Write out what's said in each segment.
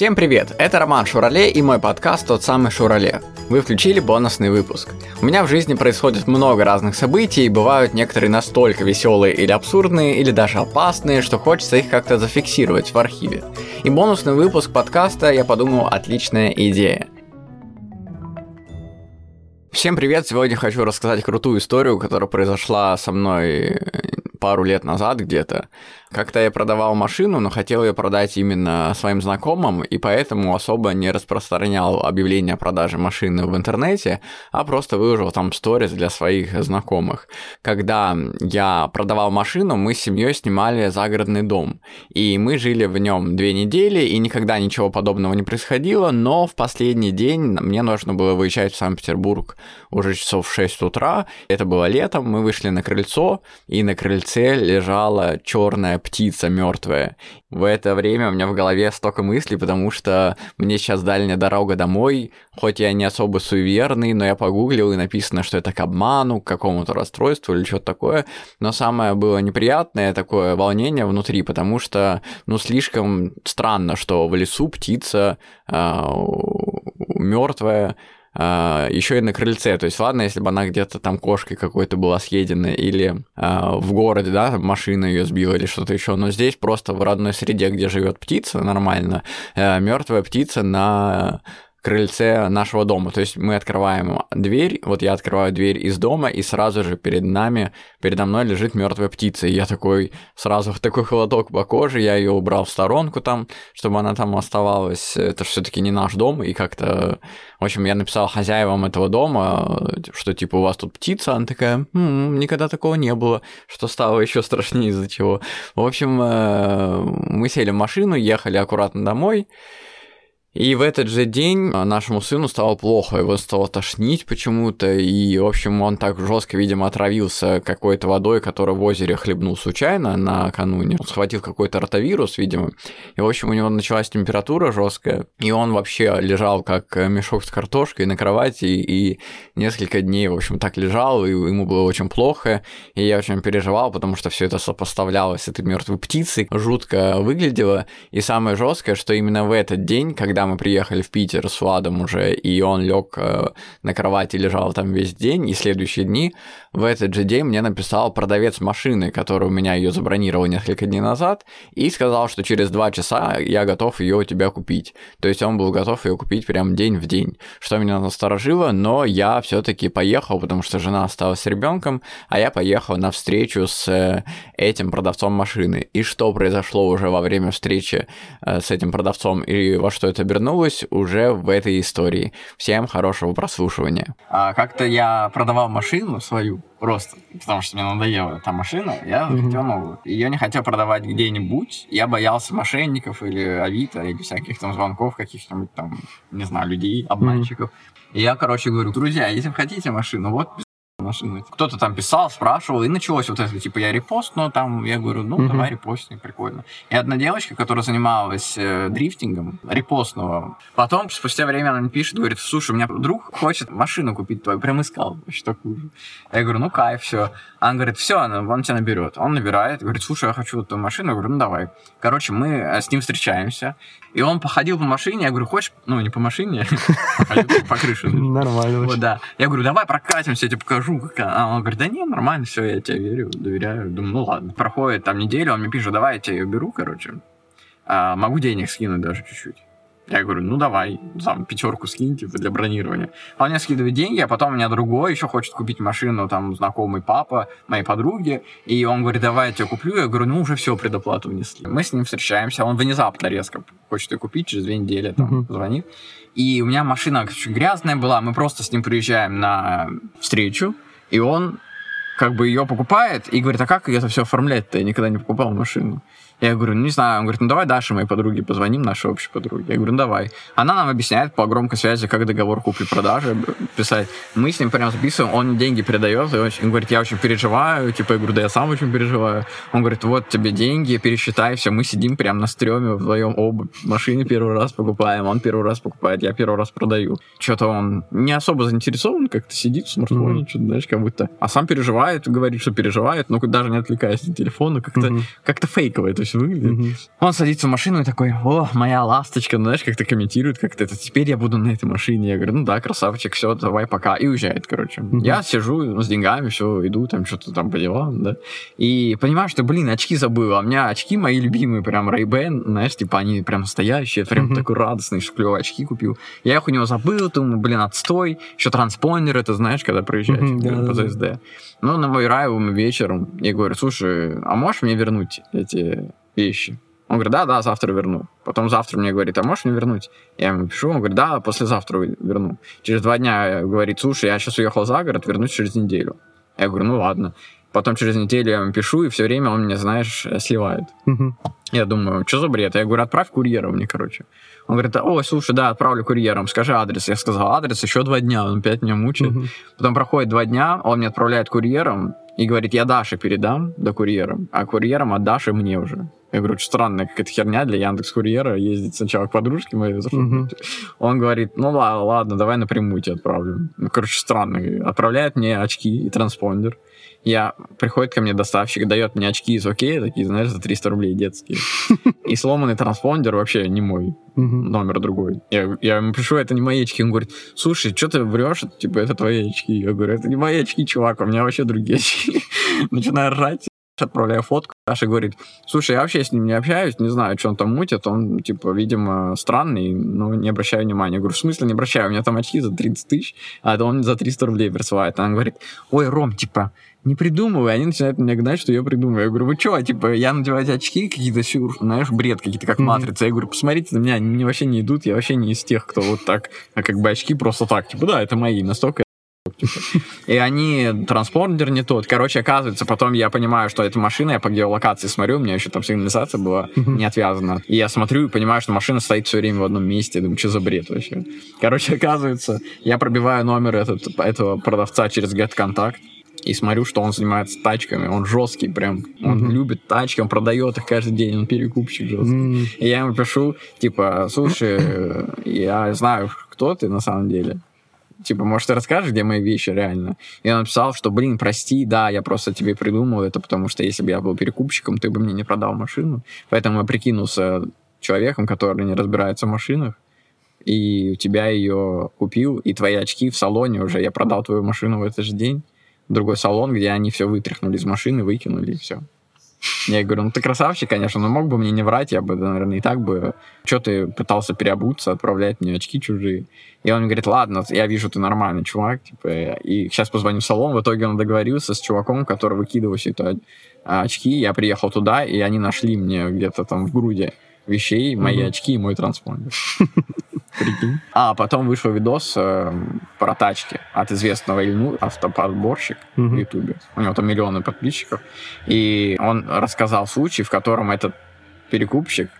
Всем привет, это Роман Шурале и мой подкаст «Тот самый Шурале». Вы включили бонусный выпуск. У меня в жизни происходит много разных событий, и бывают некоторые настолько веселые или абсурдные, или даже опасные, что хочется их как-то зафиксировать в архиве. И бонусный выпуск подкаста, я подумал, отличная идея. Всем привет! Сегодня хочу рассказать крутую историю, которая произошла со мной пару лет назад где-то. Как-то я продавал машину, но хотел ее продать именно своим знакомым, и поэтому особо не распространял объявление о продаже машины в интернете, а просто выложил там сторис для своих знакомых. Когда я продавал машину, мы с семьей снимали загородный дом, и мы жили в нем две недели, и никогда ничего подобного не происходило, но в последний день мне нужно было выезжать в Санкт-Петербург уже часов в 6 утра. Это было летом, мы вышли на крыльцо, и на крыльце лежала черная птица мертвая. В это время у меня в голове столько мыслей, потому что мне сейчас дальняя дорога домой, хоть я не особо суеверный, но я погуглил и написано, что это к обману, к какому-то расстройству или что-то такое. Но самое было неприятное такое волнение внутри, потому что, ну, слишком странно, что в лесу птица э, мертвая а, еще и на крыльце. То есть, ладно, если бы она где-то там кошкой какой-то была съедена или а, в городе, да, машина ее сбила или что-то еще, но здесь просто в родной среде, где живет птица, нормально, э, мертвая птица на крыльце нашего дома. То есть мы открываем дверь, вот я открываю дверь из дома, и сразу же перед нами, передо мной лежит мертвая птица. И я такой, сразу такой холодок по коже, я ее убрал в сторонку там, чтобы она там оставалась. Это же все-таки не наш дом, и как-то... В общем, я написал хозяевам этого дома, что типа у вас тут птица, она такая, м-м, никогда такого не было, что стало еще страшнее из-за чего. В общем, э, мы сели в машину, ехали аккуратно домой, и в этот же день а, нашему сыну стало плохо, его стало тошнить почему-то, и, в общем, он так жестко, видимо, отравился какой-то водой, которую в озере хлебнул случайно накануне. Он схватил какой-то ротавирус, видимо, и, в общем, у него началась температура жесткая, и он вообще лежал как мешок с картошкой на кровати, и несколько дней, в общем, так лежал, и ему было очень плохо, и я очень переживал, потому что все это сопоставлялось с этой мертвой птицей, жутко выглядело, и самое жесткое, что именно в этот день, когда когда мы приехали в Питер с Владом уже, и он лег э, на кровати, лежал там весь день, и следующие дни, в этот же день мне написал продавец машины, который у меня ее забронировал несколько дней назад, и сказал, что через два часа я готов ее у тебя купить. То есть он был готов ее купить прям день в день, что меня насторожило, но я все-таки поехал, потому что жена осталась с ребенком, а я поехал на встречу с э, этим продавцом машины. И что произошло уже во время встречи э, с этим продавцом и во что это обернулось уже в этой истории. Всем хорошего прослушивания. А, как-то я продавал машину свою просто, потому что мне надоела эта машина, я mm-hmm. хотел новую. Ее не хотел продавать где-нибудь, я боялся мошенников или Авито, или всяких там звонков каких-нибудь там, не знаю, людей, обманщиков. Mm-hmm. И я, короче, говорю, друзья, если вы хотите машину, вот машину. Кто-то там писал, спрашивал, и началось вот это, типа, я репост, но там я говорю, ну, давай репостни, прикольно. И одна девочка, которая занималась э, дрифтингом, репостнула. Потом, спустя время она мне пишет, говорит, слушай, у меня друг хочет машину купить твою, прям искал, вообще такую. Я говорю, ну, кайф, все. Она говорит, все, он тебя наберет. Он набирает, говорит, слушай, я хочу эту машину. Я говорю, ну, давай. Короче, мы э, с ним встречаемся, и он походил по машине, я говорю, хочешь, ну, не по машине, по крыше. Нормально. Вот, да. Я говорю, давай прокатимся, я тебе покажу, как А он говорит, да не, нормально, все, я тебе верю, доверяю. Думаю, ну ладно. Проходит там неделя, он мне пишет, давай я тебе ее беру, короче. А, могу денег скинуть даже чуть-чуть. Я говорю, ну давай, там пятерку скинь, типа, для бронирования. А он мне скидывает деньги, а потом у меня другой еще хочет купить машину, там, знакомый папа моей подруги, и он говорит, давай я тебе куплю. Я говорю, ну уже все, предоплату внесли. Мы с ним встречаемся, он внезапно резко хочет ее купить, через две недели там uh-huh. звонит. И у меня машина очень грязная была, мы просто с ним приезжаем на встречу, и он как бы ее покупает и говорит, а как это все оформлять-то? Я никогда не покупал машину. Я говорю, ну не знаю. Он говорит, ну давай Даше, моей подруге, позвоним, нашей общей подруге. Я говорю, ну давай. Она нам объясняет по громкой связи, как договор купли-продажи писать. Мы с ним прям записываем, он деньги передает, и он говорит, я очень переживаю. Типа, я говорю, да я сам очень переживаю. Он говорит, вот тебе деньги, пересчитай все. Мы сидим прям на стреме вдвоем оба машины первый раз покупаем, он первый раз покупает, я первый раз продаю. Что-то он не особо заинтересован, как-то сидит в смартфоне, mm-hmm. что-то, знаешь, как будто. А сам переживает, говорит, что переживает, но даже не отвлекаясь от телефона, как-то, mm-hmm. как-то фейково это все выглядит. Угу. Он садится в машину и такой, о, моя ласточка, ну, знаешь, как-то комментирует, как-то это, теперь я буду на этой машине. Я говорю, ну да, красавчик, все, давай, пока. И уезжает, короче. Угу. Я сижу ну, с деньгами, все, иду, там что-то там по делам, да. И понимаю, что, блин, очки забыл. А у меня очки мои любимые, прям Ray-Ban, знаешь, типа они прям настоящие, прям угу. такой радостный, что клевые очки купил. Я их у него забыл, думаю, блин, отстой. Еще транспондер, это знаешь, когда проезжаешь угу, да, по ЗСД. Да. Ну, набираю ему вечером и говорю, слушай, а можешь мне вернуть эти вещи? Он говорит, да, да, завтра верну. Потом завтра мне говорит, а можешь мне вернуть? Я ему пишу, он говорит, да, послезавтра верну. Через два дня говорит, слушай, я сейчас уехал за город, вернусь через неделю. Я говорю, ну ладно. Потом через неделю я ему пишу, и все время он мне, знаешь, сливает. Угу. Я думаю, что за бред? Я говорю, отправь курьера мне, короче. Он говорит, ой, слушай, да, отправлю курьером, скажи адрес. Я сказал адрес, еще два дня, он опять меня мучает. Угу. Потом проходит два дня, он мне отправляет курьером и говорит, я Даше передам, да курьером, а курьером от Даши мне уже. Я говорю, очень странная какая-то херня для Яндекс Курьера ездить сначала к подружке моей. Uh-huh. Он говорит, ну ладно, ладно, давай напрямую тебе отправлю. Ну, короче, странно. Отправляет мне очки и транспондер я, приходит ко мне доставщик, дает мне очки из окей, такие, знаешь, за 300 рублей детские. И сломанный транспондер вообще не мой, номер другой. Я, я ему пишу, это не мои очки. Он говорит, слушай, что ты врешь? Типа, это твои очки. Я говорю, это не мои очки, чувак, у меня вообще другие очки. Начинаю ржать отправляю фотку, Саша говорит, слушай, я вообще с ним не общаюсь, не знаю, что он там мутит, он, типа, видимо, странный, но не обращаю внимания. Я говорю, в смысле не обращаю, у меня там очки за 30 тысяч, а это он за 300 рублей присылает. Она говорит, ой, Ром, типа, не придумывай, они начинают меня гнать, что я придумываю. Я говорю, вы что, типа, я надеваю эти очки какие-то, знаешь, бред какие-то, как mm-hmm. матрица. Я говорю, посмотрите на меня, они мне вообще не идут, я вообще не из тех, кто вот так, а как бы очки просто так, типа, да, это мои, настолько и они, транспондер не тот. Короче, оказывается, потом я понимаю, что эта машина, я по геолокации смотрю, у меня еще там сигнализация была не отвязана. И я смотрю и понимаю, что машина стоит все время в одном месте. Думаю, что за бред вообще? Короче, оказывается, я пробиваю номер этот, этого продавца через GetContact и смотрю, что он занимается тачками, он жесткий прям, он mm-hmm. любит тачки, он продает их каждый день, он перекупщик жесткий. Mm-hmm. И я ему пишу, типа, слушай, я знаю, кто ты на самом деле, типа, может, ты расскажешь, где мои вещи реально? И он написал, что, блин, прости, да, я просто тебе придумал это, потому что если бы я был перекупщиком, ты бы мне не продал машину. Поэтому я прикинулся человеком, который не разбирается в машинах, и у тебя ее купил, и твои очки в салоне уже, я продал твою машину в этот же день, другой салон, где они все вытряхнули из машины, выкинули, и все. Я говорю, ну ты красавчик, конечно, но мог бы мне не врать, я бы, наверное, и так бы... Что ты пытался переобуться, отправлять мне очки чужие? И он говорит, ладно, я вижу, ты нормальный чувак, типа, и сейчас позвоню в салон. В итоге он договорился с чуваком, который выкидывал все это очки. Я приехал туда, и они нашли мне где-то там в груди вещей, мои mm-hmm. очки и мой транспондер. Прикинь. А потом вышел видос э, про тачки от известного Ильну, автоподборщик mm-hmm. в Ютубе. У него там миллионы подписчиков. И он рассказал случай, в котором этот перекупщик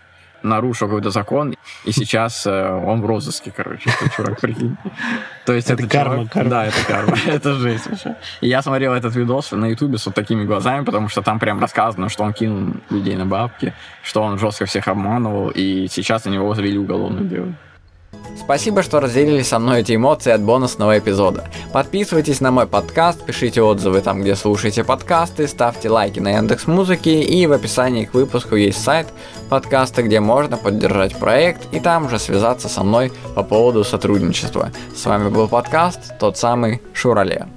нарушил какой-то закон, и сейчас э, он в розыске, короче, этот чувак, прикинь. То есть это, это карма, чувак, карма. Да, это карма. это жесть вообще. И я смотрел этот видос на ютубе с вот такими глазами, потому что там прям рассказано, что он кинул людей на бабки, что он жестко всех обманывал, и сейчас на него завели уголовное дело. Спасибо, что разделили со мной эти эмоции от бонусного эпизода. Подписывайтесь на мой подкаст, пишите отзывы там, где слушаете подкасты, ставьте лайки на Яндекс Музыке и в описании к выпуску есть сайт подкаста, где можно поддержать проект и там же связаться со мной по поводу сотрудничества. С вами был подкаст, тот самый Шурале.